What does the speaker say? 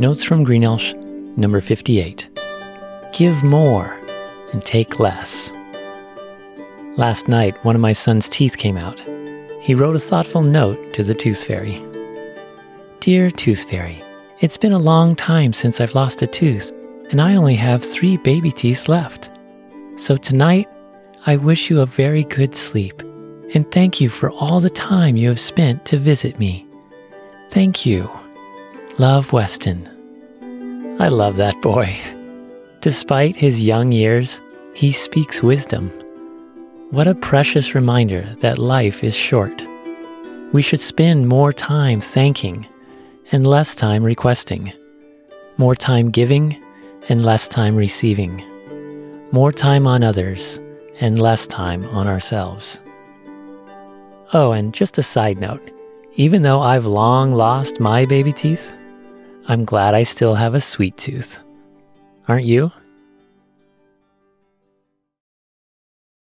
Notes from Greenelsh, number 58. Give more and take less. Last night, one of my son's teeth came out. He wrote a thoughtful note to the Tooth Fairy. Dear Tooth Fairy, it's been a long time since I've lost a tooth, and I only have three baby teeth left. So tonight, I wish you a very good sleep, and thank you for all the time you have spent to visit me. Thank you. Love Weston. I love that boy. Despite his young years, he speaks wisdom. What a precious reminder that life is short. We should spend more time thanking and less time requesting, more time giving and less time receiving, more time on others and less time on ourselves. Oh, and just a side note even though I've long lost my baby teeth, I'm glad I still have a sweet tooth. Aren't you?